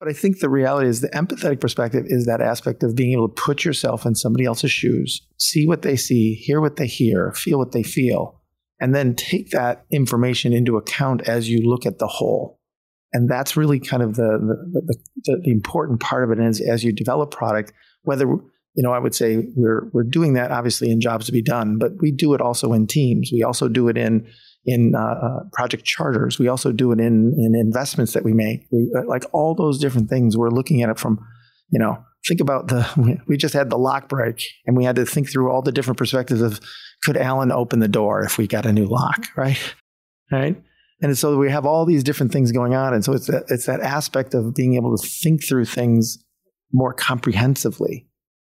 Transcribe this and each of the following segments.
But I think the reality is the empathetic perspective is that aspect of being able to put yourself in somebody else's shoes, see what they see, hear what they hear, feel what they feel, and then take that information into account as you look at the whole. And that's really kind of the the, the, the important part of it is as you develop product, whether you know, I would say we're we're doing that obviously in jobs to be done, but we do it also in teams. We also do it in in uh, uh, project charters. We also do it in in investments that we make. We, uh, like all those different things. We're looking at it from, you know, think about the. We just had the lock break, and we had to think through all the different perspectives of could Alan open the door if we got a new lock, right? Right. And so we have all these different things going on, and so it's that, it's that aspect of being able to think through things more comprehensively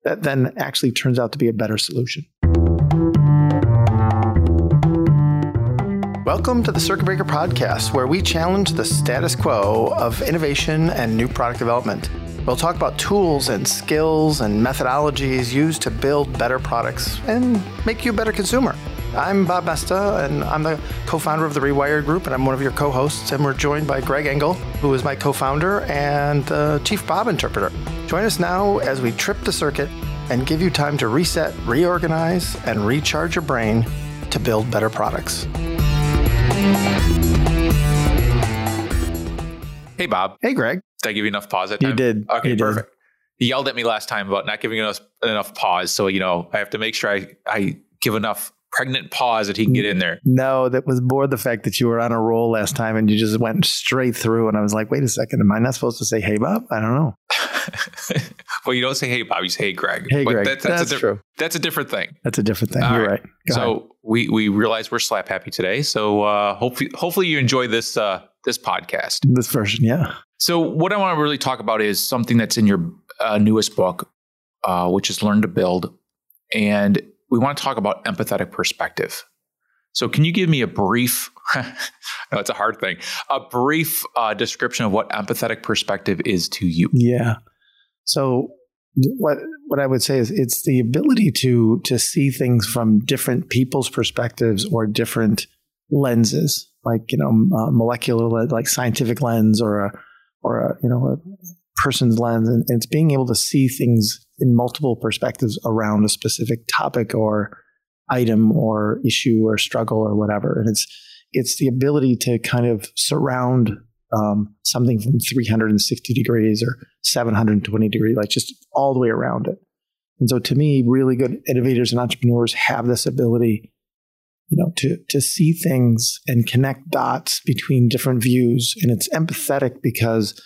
that then actually turns out to be a better solution. Welcome to the Circuit Breaker Podcast, where we challenge the status quo of innovation and new product development. We'll talk about tools and skills and methodologies used to build better products and make you a better consumer. I'm Bob Moesta, and I'm the co founder of the Rewired Group, and I'm one of your co hosts. And we're joined by Greg Engle, who is my co founder and uh, chief Bob interpreter. Join us now as we trip the circuit and give you time to reset, reorganize, and recharge your brain to build better products. Hey, Bob. Hey, Greg. Did I give you enough pause at You did. Okay, You did. perfect. He yelled at me last time about not giving us enough pause. So, you know, I have to make sure I, I give enough pregnant pause that he can get in there. No, that was more the fact that you were on a roll last time and you just went straight through. And I was like, wait a second, am I not supposed to say, hey, Bob? I don't know. well, you don't say, hey, Bob, you say, hey, Greg. Hey, But Greg. That's, That's, a diff- true. That's a different thing. That's a different thing. All You're right. right. So ahead. we we realize we're slap happy today. So uh, hopefully hopefully you enjoy this uh, this podcast. This version, yeah. So what I want to really talk about is something that's in your uh, newest book, uh, which is Learn to Build, and we want to talk about empathetic perspective. So can you give me a brief? no, it's a hard thing. A brief uh, description of what empathetic perspective is to you. Yeah. So what what I would say is it's the ability to to see things from different people's perspectives or different lenses, like you know, uh, molecular, like scientific lens, or a or a you know a person's lens, and it's being able to see things in multiple perspectives around a specific topic or item or issue or struggle or whatever, and it's it's the ability to kind of surround um, something from 360 degrees or 720 degrees, like just all the way around it. And so to me, really good innovators and entrepreneurs have this ability, you know, to to see things and connect dots between different views. And it's empathetic because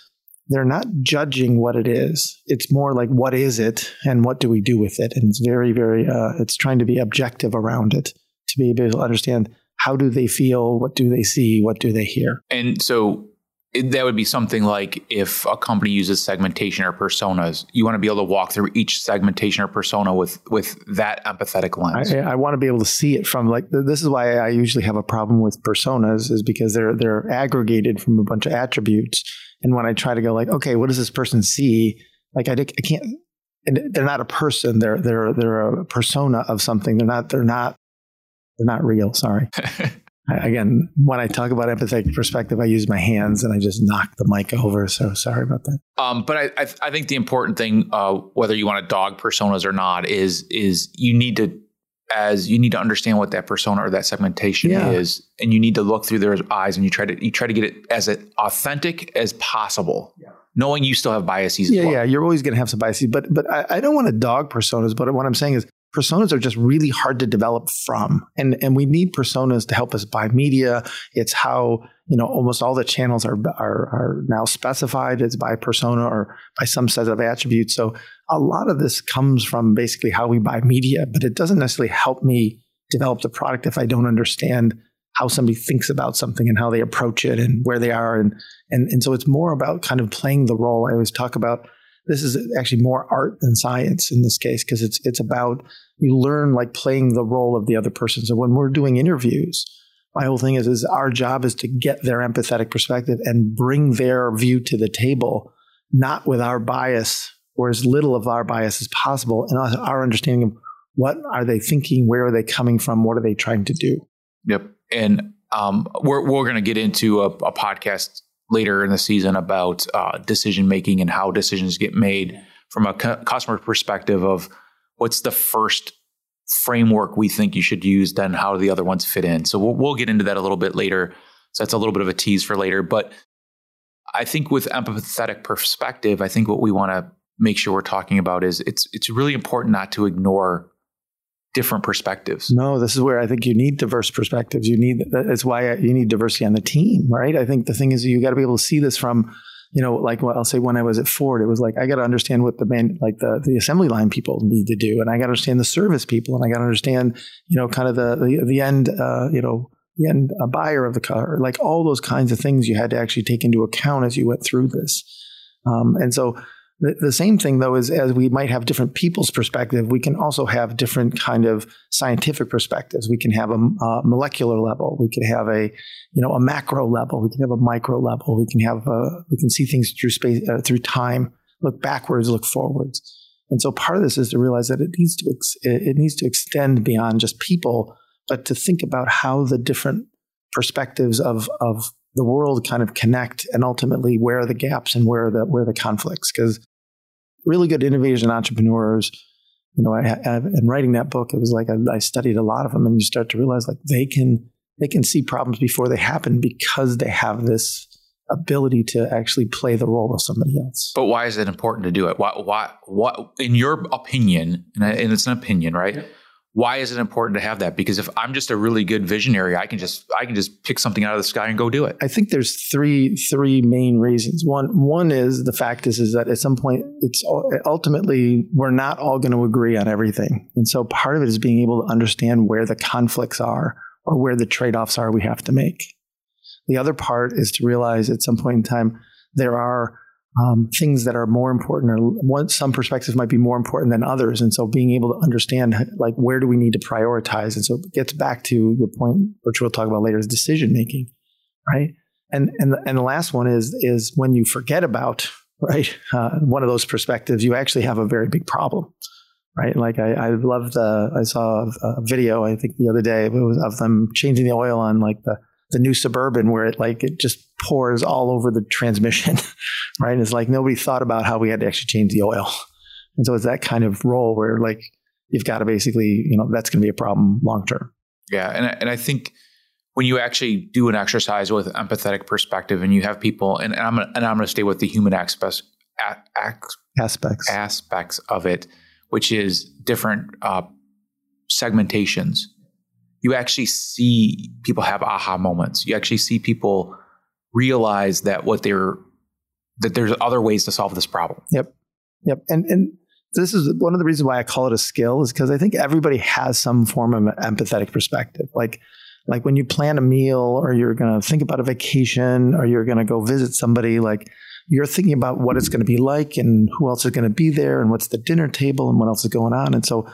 they're not judging what it is. It's more like what is it and what do we do with it? And it's very, very uh, it's trying to be objective around it to be able to understand how do they feel, what do they see, what do they hear. And so it, that would be something like if a company uses segmentation or personas, you want to be able to walk through each segmentation or persona with with that empathetic lens. I, I want to be able to see it from like this is why I usually have a problem with personas is because they're they're aggregated from a bunch of attributes, and when I try to go like, okay, what does this person see? Like I, I can't. And they're not a person. They're they're they're a persona of something. They're not. They're not. They're not real. Sorry. Again, when I talk about empathetic perspective, I use my hands and I just knock the mic over. So sorry about that. Um, but I, I, I think the important thing, uh, whether you want to dog personas or not, is is you need to as you need to understand what that persona or that segmentation Yeah. is, and you need to look through their eyes and you try to you try to get it as authentic as possible, Yeah. knowing you still have biases. as Yeah, well. yeah, you're always going to have some biases, but but I, I don't want to dog personas. But what I'm saying is personas are just really hard to develop from, and and we need personas to help us buy media. It's how you know almost all the channels are are are now specified. It's by persona or by some set of attributes. So a lot of this comes from basically how we buy media, but it doesn't necessarily help me develop the product if I don't understand how somebody thinks about something and how they approach it and where they are and and and so it's more about kind of playing the role. I always talk about this is actually more art than science in this case because it's it's about you learn like playing the role of the other person. So when we're doing interviews, my whole thing is is our job is to get their empathetic perspective and bring their view to the table, not with our bias or as little of our bias as possible, and our- understanding of what are they thinking, where are they coming from, what are they trying to do. Yep. And um, we're we're going to get into a, a podcast later in the season about uh, decision making and how decisions get made from a cu- customer perspective of what's the first framework we think you should use, then how do the other ones fit in. So we'll, we'll get into that a little bit later. So that's a little bit of a tease for later. But I think with empathetic perspective, I think what we want to make sure we're talking about is it's it's really important not to ignore different perspectives. No, this is where I think you need diverse perspectives. You need that's why you need diversity on the team, right? I think the thing is you got to be able to see this from, you know, like well, I'll say when I was at Ford, it was like I got to understand what the man, like the the assembly line people need to do, and I got to understand the service people, and I got to understand, you know, kind of the the, the end, uh, you know. The end a buyer of the car, like all those kinds of things, you had to actually take into account as you went through this. Um, and so, the, the, same thing though is as we might have different people's perspective, we can also have different kind of scientific perspectives. We can have a, a molecular level. We can have a, you know, a macro level. We can have a micro level. We can have a, we can see things through space, uh, through time, look backwards, look forwards. And so part of this is to realize that it needs to, ex- it needs to extend beyond just people, but to think about how the different perspectives of, of the world kind of connect and ultimately where are the gaps and where are the where are the conflicts because really good innovators and entrepreneurs. You know I, I, in writing that book it was like I, I, studied a lot of them and you start to realize like they can they can see problems before they happen because they have this ability to actually play the role of somebody else. But why is it important to do it? Why why what in your opinion and it's an opinion right? Yeah why is it important to have that? Because if i'm just a really good visionary i can just i can just pick something out of the sky and go do it. I think there's three three main reasons. One one is the fact is is that at some point it's ultimately we're not all going to agree on everything. And so part of it is being able to understand where the conflicts are or where the trade-offs are we have to make. The other part is to realize at some point in time there are um, things that are more important or one, some perspectives might be more important than others. And so being able to understand like where do we need to prioritize? And so it gets back to your point which we'll talk about later is decision making right? And and the, and the last one is is when you forget about right uh, one of those perspectives you actually have a very big problem right? Like i i loved the i saw a video i think the other day was of them changing the oil on like the the new suburban where it like it just pours all over the transmission right? And it's like nobody thought about how we had to actually change the oil. And so it's that kind of role where like you've got to basically you know that's going to be a problem long term yeah and, and i think when you actually do an exercise with empathetic perspective and you have people and, and i'm gonna, and i'm going to stay with the human aspects aspects. aspects of it which is different uh, segmentations you actually see people have aha moments. You actually see people realize that what they're that there's other ways to solve this problem. Yep. Yep. And and this is one of the reasons why I call it a skill is because I think everybody has some form of empathetic perspective. Like like when you plan a meal or you're going to think about a vacation or you're going to go visit somebody like you're thinking about what it's going to be like and who else is going to be there and what's the dinner table and what else is going on and so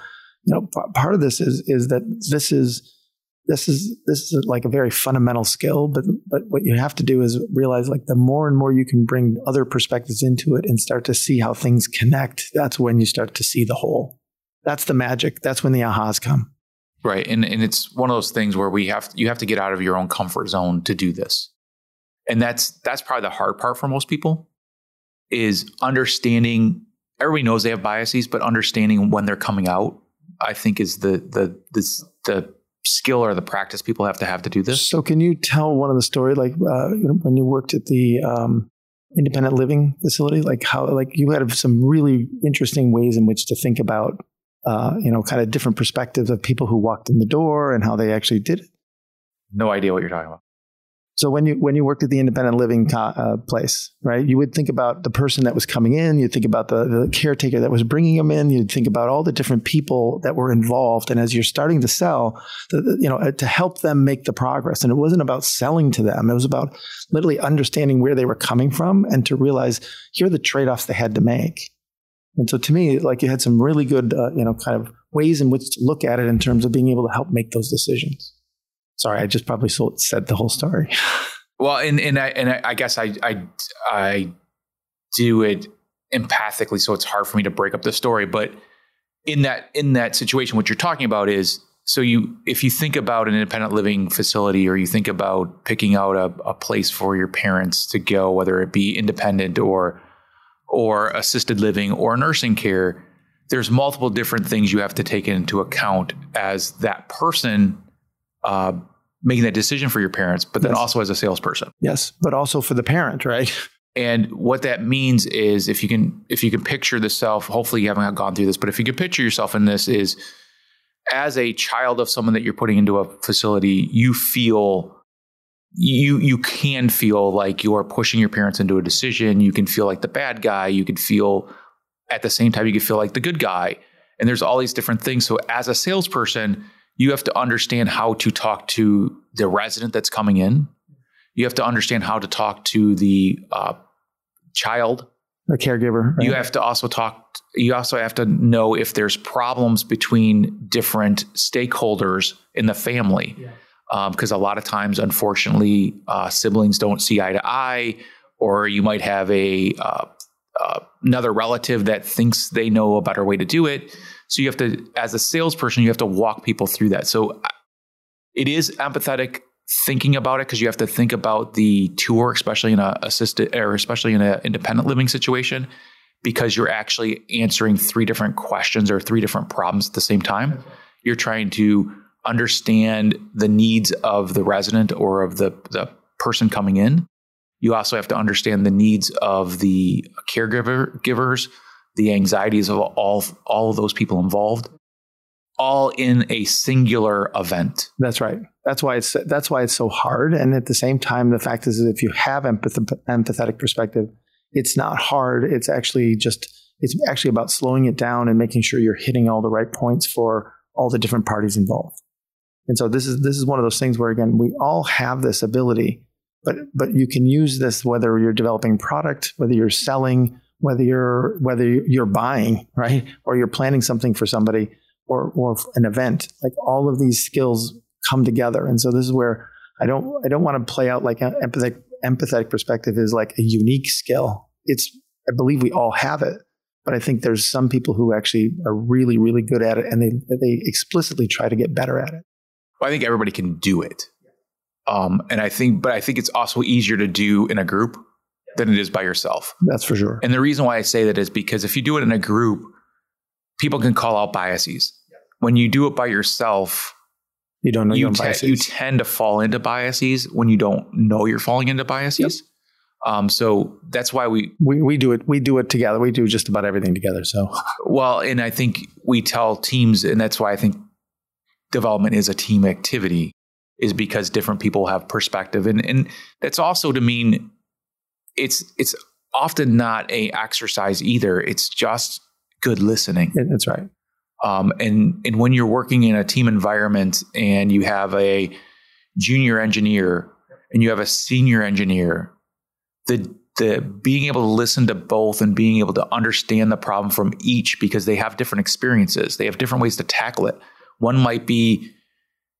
you know part of this is is that this is this is this is like a very fundamental skill but but what you have to do is realize like the more and more you can bring other perspectives into it and start to see how things connect that's when you start to see the whole. That's the magic. That's when the ahas come. Right. And and it's one of those things where we have you have to get out of your own comfort zone to do this. And that's that's probably the hard part for most people is understanding everybody knows they have biases but understanding when they're coming out i think is the the the skill or the practice people have to have to do this. So, can you tell one of the story, like uh, when you worked at the um, independent living facility, like how, like you had some really interesting ways in which to think about, uh, you know, kind of different perspectives of people who walked in the door and how they actually did it. No idea what you're talking about. So when you when you worked at the independent living uh, place, right, you would think about the person that was coming in. You'd think about the, the caretaker that was bringing them in. You'd think about all the different people that were involved. And as you're starting to sell, the, you know, uh, to help them make the progress. And it wasn't about selling to them. It was about literally understanding where they were coming from and to realize here are the trade offs they had to make. And so to me, like you had some really good, uh, you know, kind of ways in which to look at it in terms of being able to help make those decisions. Sorry, I just probably said the whole story. well, and and I and I guess I I I do it empathically, so it's hard for me to break up the story. But in that in that situation, what you're talking about is so you if you think about an independent living facility or you think about picking out a, a place for your parents to go, whether it be independent or or assisted living or nursing care, there's multiple different things you have to take into account as that person uh, making that decision for your parents, but then Yes. also as a salesperson. Yes, but also for the parent, right? And what that means is if you can if you can picture the self, hopefully you haven't gone through this, but if you can picture yourself in this is as a child of someone that you're putting into a facility, you feel you you can feel like you're pushing your parents into a decision. You can feel like the bad guy. You can feel at the same time you can feel like the good guy. And there's all these different things. So as a salesperson, you have to understand how to talk to the resident that's coming in. You have to understand how to talk to the uh, child. The caregiver. right? You have to also talk. You also have to know if there's problems between different stakeholders in the family, because a lot of times, unfortunately, uh, siblings don't see eye to eye, or you might have a uh, uh, another relative that thinks they know a better way to do it. So you have to, as a salesperson, you have to walk people through that. So uh, it is empathetic thinking about it because you have to think about the tour, especially in a assisted or especially in an independent living situation, because you're actually answering three different questions or three different problems at the same time. You're trying to understand the needs of the resident or of the, the person coming in. You also have to understand the needs of the caregiver givers, the anxieties of all all of those people involved, all in a singular event. That's right. That's why it's that's why it's so hard. And at the same time, the fact is, if you have empath- empathetic perspective, it's not hard. It's actually just it's actually about slowing it down and making sure you're hitting all the right points for all the different parties involved. And so this is this is one of those things where again we all have this ability, but but you can use this whether you're developing product, whether you're selling, whether you're whether you're buying, right, or you're planning something for somebody or or an event. Like all of these skills come together, and so this is where I don't I don't want to play out like an empathetic empathetic perspective is like a unique skill. It's I believe we all have it, but I think there's some people who actually are really really good at it, and they they explicitly try to get better at it. I think everybody can do it. Um, and I think, but I think it's also easier to do in a group than it is by yourself. That's for sure. And the reason why I say that is because if you do it in a group, people can call out biases. When you do it by yourself, You don't know you, te- biases. you tend to fall into biases when you don't know you're falling into biases. Um, so that's why we, we we do it we do it together. We do just about everything together. So well, and I think we tell teams, and that's why I think development is a team activity, is because different people have perspective, and and that's also to mean it's it's often not a exercise either. It's just good listening. that's right. Um, and and when you're working in a team environment and you have a junior engineer and you have a senior engineer, the the being able to listen to both and being able to understand the problem from each because they have different experiences, they have different ways to tackle it. One might be,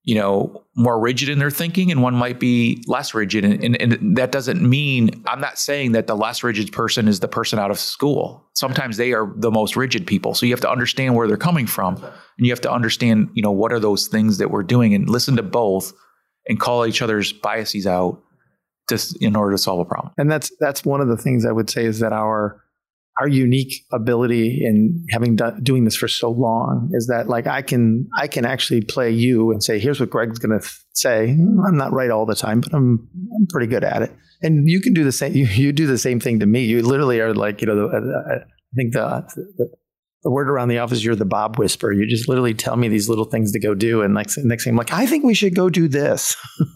you know, more rigid in their thinking, and one might be less rigid. And, and, and that doesn't mean I'm not saying that the less rigid person is the person out of school. Sometimes they are the most rigid people. So you have to understand where they're coming from, and you have to understand, you know, what are those things that we're doing, and listen to both, and call each other's biases out, just in order to solve a problem. And that's that's one of the things I would say is that our our unique ability in having done doing this for so long is that like I can I can actually play you and say here's what Greg's going to th- say. I'm not right all the time, but I'm I'm pretty good at it. And you can do the same. You, you do the same thing to me. You literally are like you know. The, uh, I think the, the the word around the office you're the Bob whisperer. You just literally tell me these little things to go do, and like next thing I'm like I think we should go do this.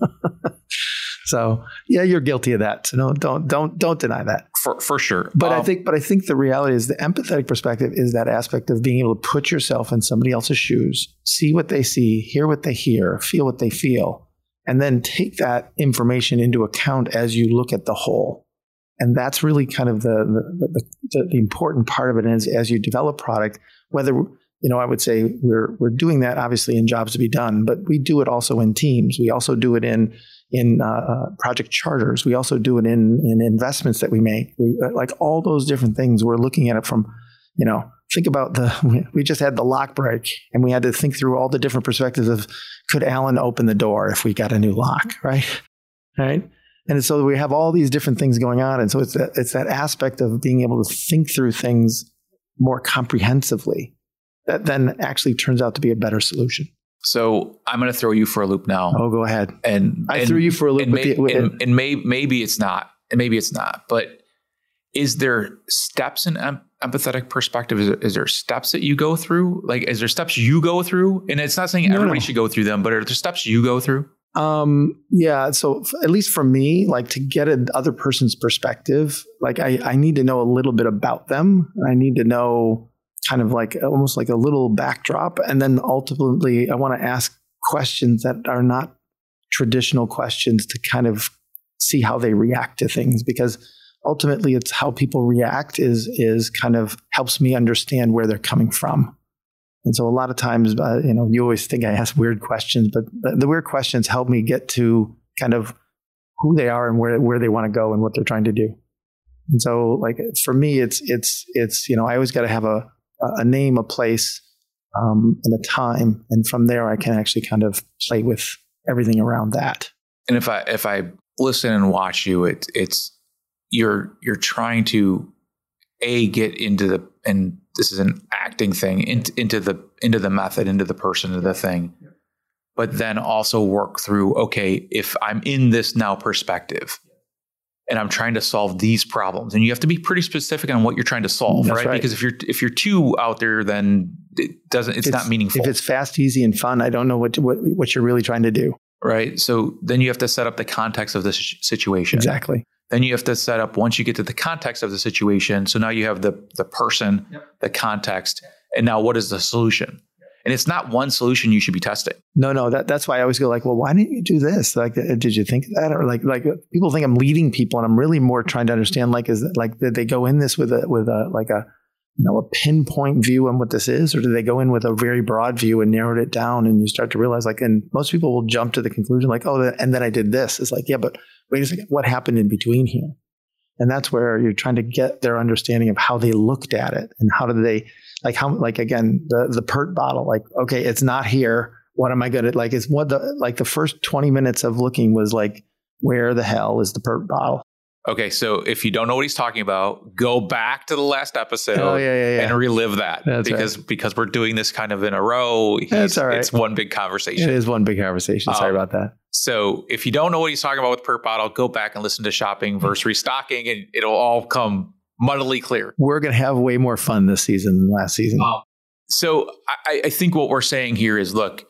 so yeah, you're guilty of that. So no, don't don't don't deny that. For for sure. But I Um, think, but I think the reality is the empathetic perspective is that aspect of being able to put yourself in somebody else's shoes, see what they see, hear what they hear, feel what they feel, and then take that information into account as you look at the whole. And that's really kind of the the, the, the, the important part of it is as you develop product, whether you know, I would say we're we're doing that obviously in jobs to be done, but we do it also in teams. We also do it in in uh, uh, project charters. We also do it in in investments that we make. We, uh, like all those different things, we're looking at it from you know, think about the, we just had the lock break and we had to think through all the different perspectives of could Alan open the door if we got a new lock, right? Right. And so we have all these different things going on. And so it's it's that aspect of being able to think through things more comprehensively that then actually turns out to be a better solution. So I'm going to throw you for a loop now. Oh, go ahead. And I and, threw you for a loop. and, with may, the, and, and may, maybe it's not, and maybe it's not. But is there steps in em- empathetic perspective? Is there, is there steps that you go through? Like, is there steps you go through? And it's not saying No, everybody no. should go through them, but are there steps you go through? Um, yeah. So f- at least for me, like to get another person's perspective, like I, I need to know a little bit about them. I need to know kind of like almost like a little backdrop. And then ultimately I want to ask questions that are not traditional questions to kind of see how they react to things because ultimately it's how people react is, is kind of helps me understand where they're coming from. And so a lot of times, uh, you know, you always think I ask weird questions, but the, the weird questions help me get to kind of who they are and where, where they want to go and what they're trying to do. And so like for me, it's, it's, it's, you know, I always got to have a, a name, a place, um, and a time. And from there, I can actually kind of play with everything around that. And if I if I listen and watch you, it's it's you're you're trying to a get into the and this is an acting thing into, into the into the method, into the person, into the thing, but then also work through. Okay, if I'm in this now perspective. And I'm trying to solve these problems, and you have to be pretty specific on what you're trying to solve, right? right. Because if you're if you're too out there, then it doesn't. It's, not meaningful. If it's fast, easy, and fun, I don't know what, what, what you're really trying to do. right? So then you have to set up the context of the situation. Exactly. Then you have to set up once you get to the context of the situation. So now you have the the person, the context, and now what is the solution? And it's not one solution you should be testing. No, no, that, that's why I always go like, well, why didn't you do this? Like, uh, did you think that? Or like, like people think I'm leading people and I'm really more trying to understand, like, is like, did they go in this with a, with a, like a, you know, a pinpoint view on what this is, or do they go in with a very broad view and narrowed it down? And you start to realize like, and most people will jump to the conclusion like, oh, and then I did this. It's like, yeah, but wait a second, what happened in between here? And that's where you're trying to get their understanding of how they looked at it and how did they, like how, like again, the, the PERT bottle, like, okay, it's not here. What am I good at? Like, it's what the, like the first 20 minutes of looking was like, where the hell is the PERT bottle? Okay, so if you don't know what he's talking about, go back to the last episode Oh, yeah, yeah, yeah. and relive that That's because because we're doing this kind of in a row. That's all right. It's one big conversation. is one big conversation. Sorry Um, about that. So if you don't know what he's talking about with PERT bottle, go back and listen to shopping versus restocking, and it'll all come muddily clear. We're going to have way more fun this season than last season. So I, I think what we're saying here is look,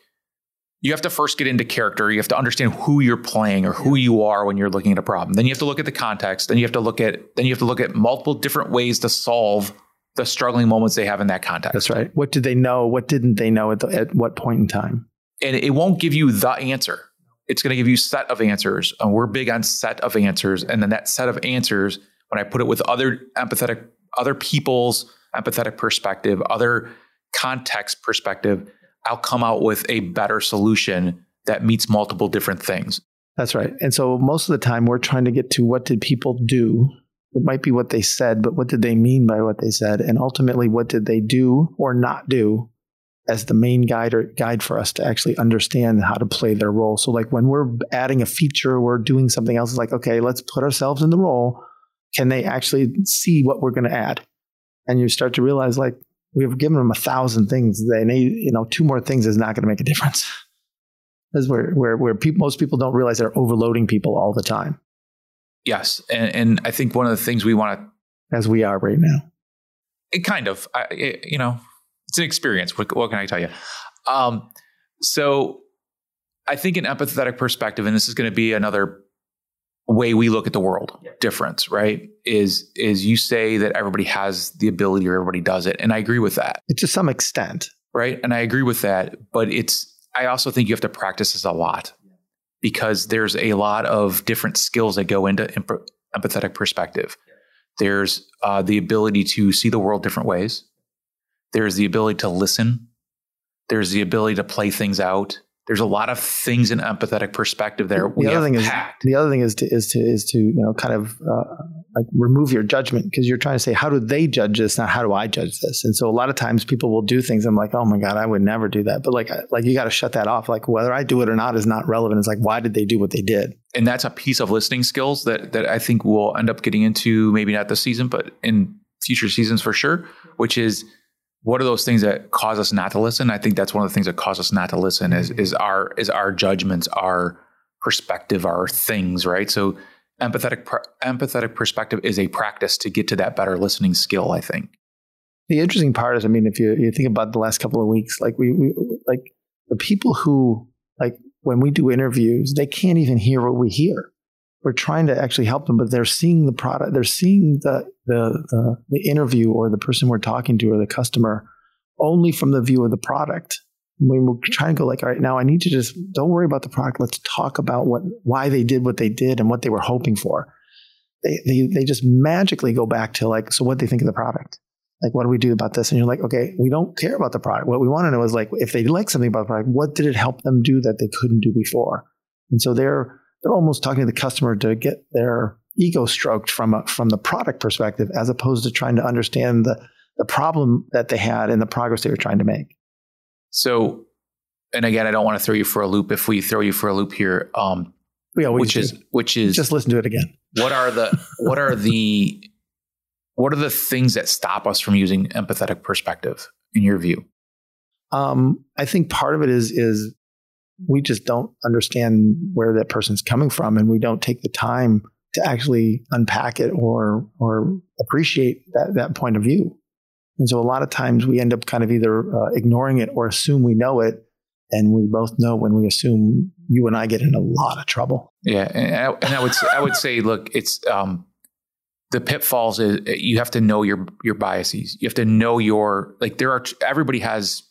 you have to first get into character. You have to understand who you're playing or who you are when you're looking at a problem. Then you have to look at the context. Then you have to look at then you have to look at multiple different ways to solve the struggling moments they have in that context. That's right. What did they know? What didn't they know at, the, at what point in time? and it won't give you the answer. It's going to give you set of answers. And we're big on set of answers. And then that set of answers, when I put it with other empathetic, other people's empathetic perspective, other context perspective, I'll come out with a better solution that meets multiple different things. That's right. And so most of the time we're trying to get to what did people do? It might be what they said, but what did they mean by what they said? And ultimately, what did they do or not do as the main guide or guide for us to actually understand how to play their role? So, like when we're adding a feature, we're doing something else. It's like, okay, let's put ourselves in the role. Can they actually see what we're going to add? And you start to realize, like, we've given them a thousand things. They need, you know, two more things is not going to make a difference. That's where where where people, most people don't realize they're overloading people all the time, Yes. And, and I think one of the things we want to, as we are right now. it kind of, I, it, you know, it's an experience. What, what can I tell you? Um, so I think an empathetic perspective, and this is going to be another way we look at the world difference, right? Is is you say that everybody has the ability or everybody does it. And I agree with that. To some extent, Right. And I agree with that. But it's I also think you have to practice this a lot because there's a lot of different skills that go into emp- empathetic perspective. There's uh, the ability to see the world different ways. There's the ability to listen. There's the ability to play things out. There's a lot of things in empathetic perspective there. The other thing packed. is the other thing is to is to is to you know kind of uh, like remove your judgment because you're trying to say how do they judge this, not how do I judge this. And so a lot of times people will do things. I'm like, oh my god, I would never do that. But like like you got to shut that off. Like whether I do it or not is not relevant. It's like why did they do what they did? And that's a piece of listening skills that that I think we'll end up getting into maybe not this season, but in future seasons for sure. Which is what are those things that cause us not to listen? I think that's one of the things that cause us not to listen is mm-hmm. is our is our judgments, our perspective, our things, right? So empathetic empathetic perspective is a practice to get to that better listening skill, I think. The interesting part is, I mean, if you you think about the last couple of weeks, like we, we like the people who like when we do interviews, they can't even hear what we hear we're trying to actually help them, but they're seeing the product, they're seeing the, the, the, the interview or the person we're talking to or the customer only from the view of the product. We're trying to go like, all right, now I need to just don't worry about the product. Let's talk about what why they did what they did and what they were hoping for. They they they just magically go back to like, so what do they think of the product. Like, what do we do about this? And you're like, okay, we don't care about the product. What we want to know is like, if they like something about the product, what did it help them do that they couldn't do before? And so they're they're almost talking to the customer to get their ego stroked from a, from the product perspective, as opposed to trying to understand the the problem that they had and the progress they were trying to make. So, and again, I don't want to throw you for a loop. If we throw you for a loop here, um, which do. is which is just listen to it again. What are the what are the what are the things that stop us from using empathetic perspective in your view? Um, I think part of it is is we just don't understand where that person's coming from and we don't take the time to actually unpack it or or appreciate that that point of view. And so a lot of times we end up kind of either uh, ignoring it or assume we know it. And we both know when we assume you and I get in a lot of trouble. Yeah. And I, and I would, I would say, look, it's, um, the pitfalls is you have to know your, your biases. You have to know your, like there are, everybody has,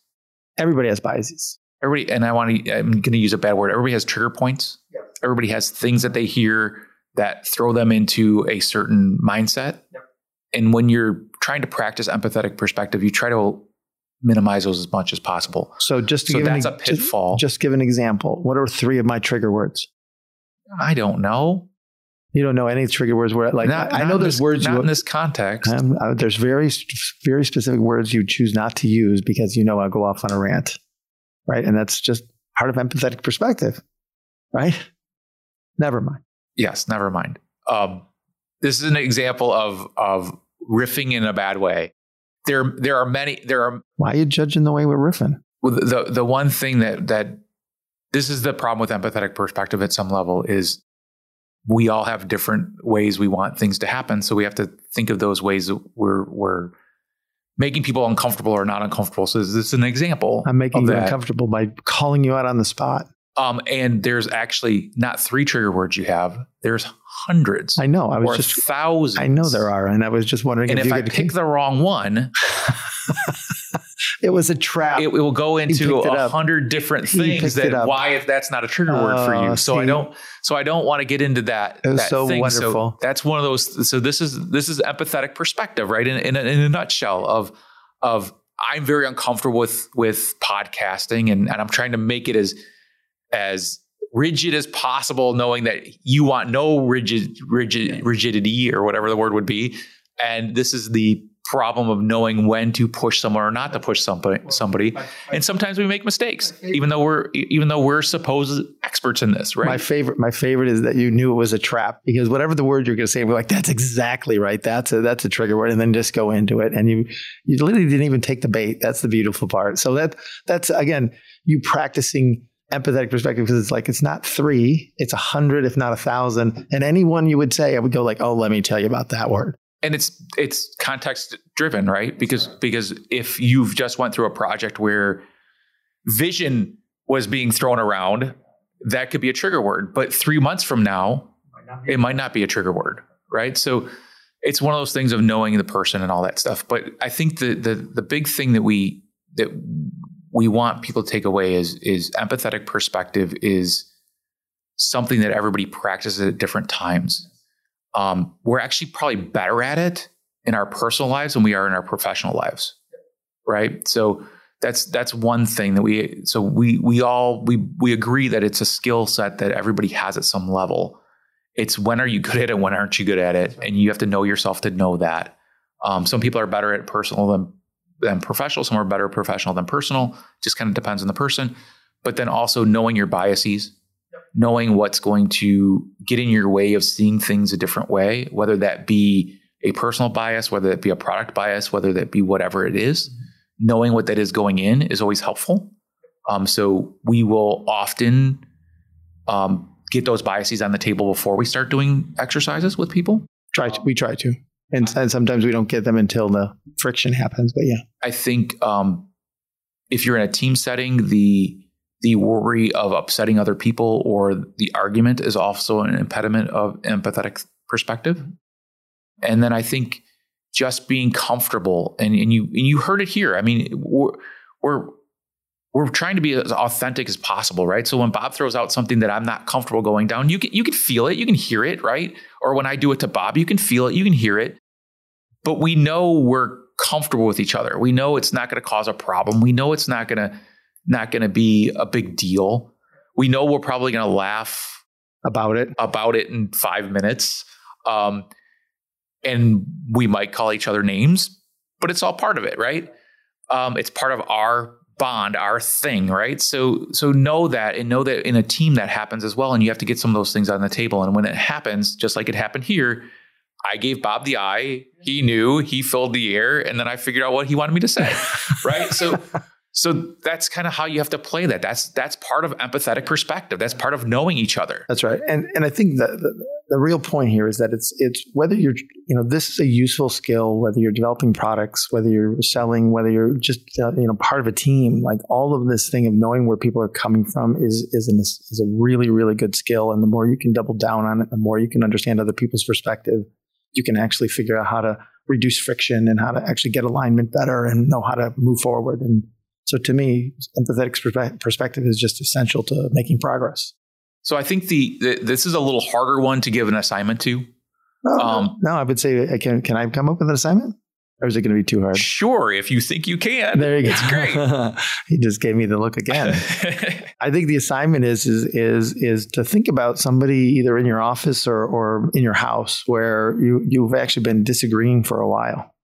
everybody has biases everybody, and I want to, I'm going to use a bad word. Everybody has trigger points. Yep. Everybody has things that they hear that throw them into a certain mindset. Yep. And when you're trying to practice empathetic perspective, you try to minimize those as much as possible. So just to so give that's an, a pitfall. Just, just give an example. What are three of my trigger words? I don't know. You don't know any trigger words where like not, I, know there's this, words not you, in this context. Um, uh, there's very very specific words you choose not to use because you know I'll go off on a rant right? And that's just part of empathetic perspective, right? Never mind. Yes, never mind. Um, this is an example of of riffing in a bad way. There, there are many. There are. Why are you judging the way we're riffing? Well, the the one thing that that this is the problem with empathetic perspective at some level is we all have different ways we want things to happen. So we have to think of those ways that we're we're making people uncomfortable or not uncomfortable. So this is an example. I'm making you that. uncomfortable by calling you out on the spot. Um, and there's actually not three trigger words you have. There's hundreds. I know. I was just thousands. I know there are, and I was just wondering. And if, if I pick the wrong one, it was a trap. It, it will go into a hundred different things that why if that's not a trigger uh, word for you. Oh, so see, I don't. So I don't want to get into that. It was that so thing. wonderful. So that's one of those. So this is this is empathetic perspective, right? In in a, in a nutshell of of I'm very uncomfortable with with podcasting, and, and I'm trying to make it as as rigid as possible, knowing that you want no rigid rigid rigidity or whatever the word would be. And this is the problem of knowing when to push someone or not to push somebody somebody. And sometimes we make mistakes even though we're even though we're supposed experts in this right? My favorite my favorite is that you knew it was a trap because whatever the word you're going to say we're like that's exactly right. That's a that's a trigger word and then just go into it and you you literally didn't even take the bait. That's the beautiful part. So that that's again you practicing empathetic perspective because it's like it's not three it's a hundred if not a thousand and anyone you would say i would go like oh let me tell you about that word and it's it's context driven right? Because because if you've just went through a project where vision was being thrown around that could be a trigger word. But 3 months from now it might not be a trigger word right? So it's one of those things of knowing the person and all that stuff. But i think the the the big thing that we that we want people to take away is is empathetic perspective is something that everybody practices at different times um, we're actually probably better at it in our personal lives than we are in our professional lives, right? So that's that's one thing that we so we we all we we agree that it's a skill set that everybody has at some level. It's when are you good at it, when aren't you good at it, and you have to know yourself to know that. Um, some people are better at personal than than professional. Some are better professional than personal. Just kind of depends on the person. But then also knowing your biases, knowing what's going to get in your way of seeing things a different way, whether that be a personal bias, whether that be a product bias, whether that be whatever it is, knowing what that is going in is always helpful. Um, so we will often um, get those biases on the table before we start doing exercises with people. Try to, we try to, and, and sometimes we don't get them until the friction happens. But yeah, I think um, if you're in a team setting, the the worry of upsetting other people or the argument is also an impediment of empathetic perspective. And then I think just being comfortable and, and you and you heard it here. I mean, we're we're we're trying to be as authentic as possible, right? So when Bob throws out something that I'm not comfortable going down, you can you can feel it, you can hear it, right? Or when I do it to Bob, you can feel it, you can hear it. But we know we're comfortable with each other. We know it's not going to cause a problem. We know it's not going to not going to be a big deal. We know we're probably going to laugh about it about it in 5 minutes. Um, and we might call each other names, but it's all part of it, right? Um, it's part of our bond, our thing, right? So so know that and know that in a team that happens as well, and you have to get some of those things on the table. And when it happens, just like it happened here, I gave Bob the eye. He knew. He filled the air, and then I figured out what he wanted me to say, right? So so that's kind of how you have to play that. That's that's part of empathetic perspective. That's part of knowing each other. That's right. And and I think that the, the real point here is that it's it's whether you're you know this is a useful skill, whether you're developing products, whether you're selling, whether you're just uh, you know part of a team. Like all of this thing of knowing where people are coming from is is an, is a really really good skill. And the more you can double down on it, the more you can understand other people's perspective. You can actually figure out how to reduce friction and how to actually get alignment better and know how to move forward and so to me, empathetic perspective is just essential to making progress. So I think the, the this is a little harder one to give an assignment to. No, um, no, I would say, can can I come up with an assignment? Or is it going to be too hard? Sure, if you think you can. There you go. It's great. he just gave me the look again. I think the assignment is is is is to think about somebody either in your office or or in your house where you you've actually been disagreeing for a while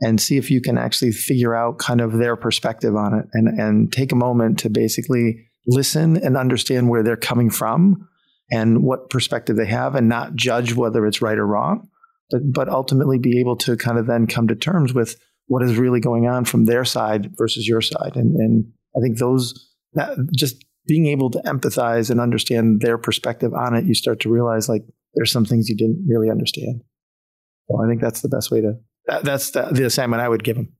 and see if you can actually figure out kind of their perspective on it and, and take a moment to basically listen and understand where they're coming from and what perspective they have and not judge whether it's right or wrong, but, but ultimately be able to kind of then come to terms with what is really going on from their side versus your side. And, and I think those, that just being able to empathize and understand their perspective on it, you start to realize like there's some things you didn't really understand. So I think that's the best way to that, that's the, the, assignment I would give them.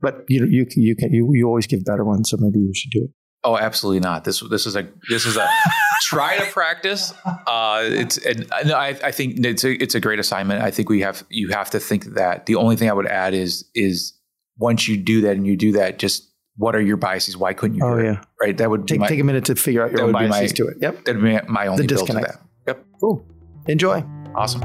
But you you you can you, you always give better ones, so maybe you should do it. Oh, absolutely not. This this is a this is a try to practice. Uh, it's and I, I think it's a it's a great assignment. I think we have you have to think that the only thing I would add is is once you do that and you do that, just what are your biases? Why couldn't you? Oh yeah, it? right. That would take my, take a minute to figure out your own biases my, to it. Yep, that'd be my only the disconnect. Yep. Cool. Enjoy. Awesome.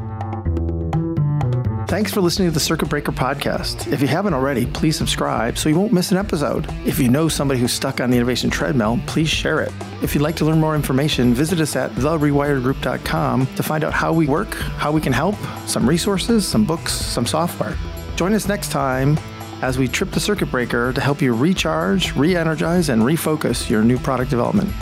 Thanks for listening to the Circuit Breaker podcast. If you haven't already, please subscribe so you won't miss an episode. If you know somebody who's stuck on the innovation treadmill, please share it. If you'd like to learn more information, visit us at therewiredgroup.com to find out how we work, how we can help, some resources, some books, some software. Join us next time as we trip the circuit breaker to help you recharge, re energize, and refocus your new product development.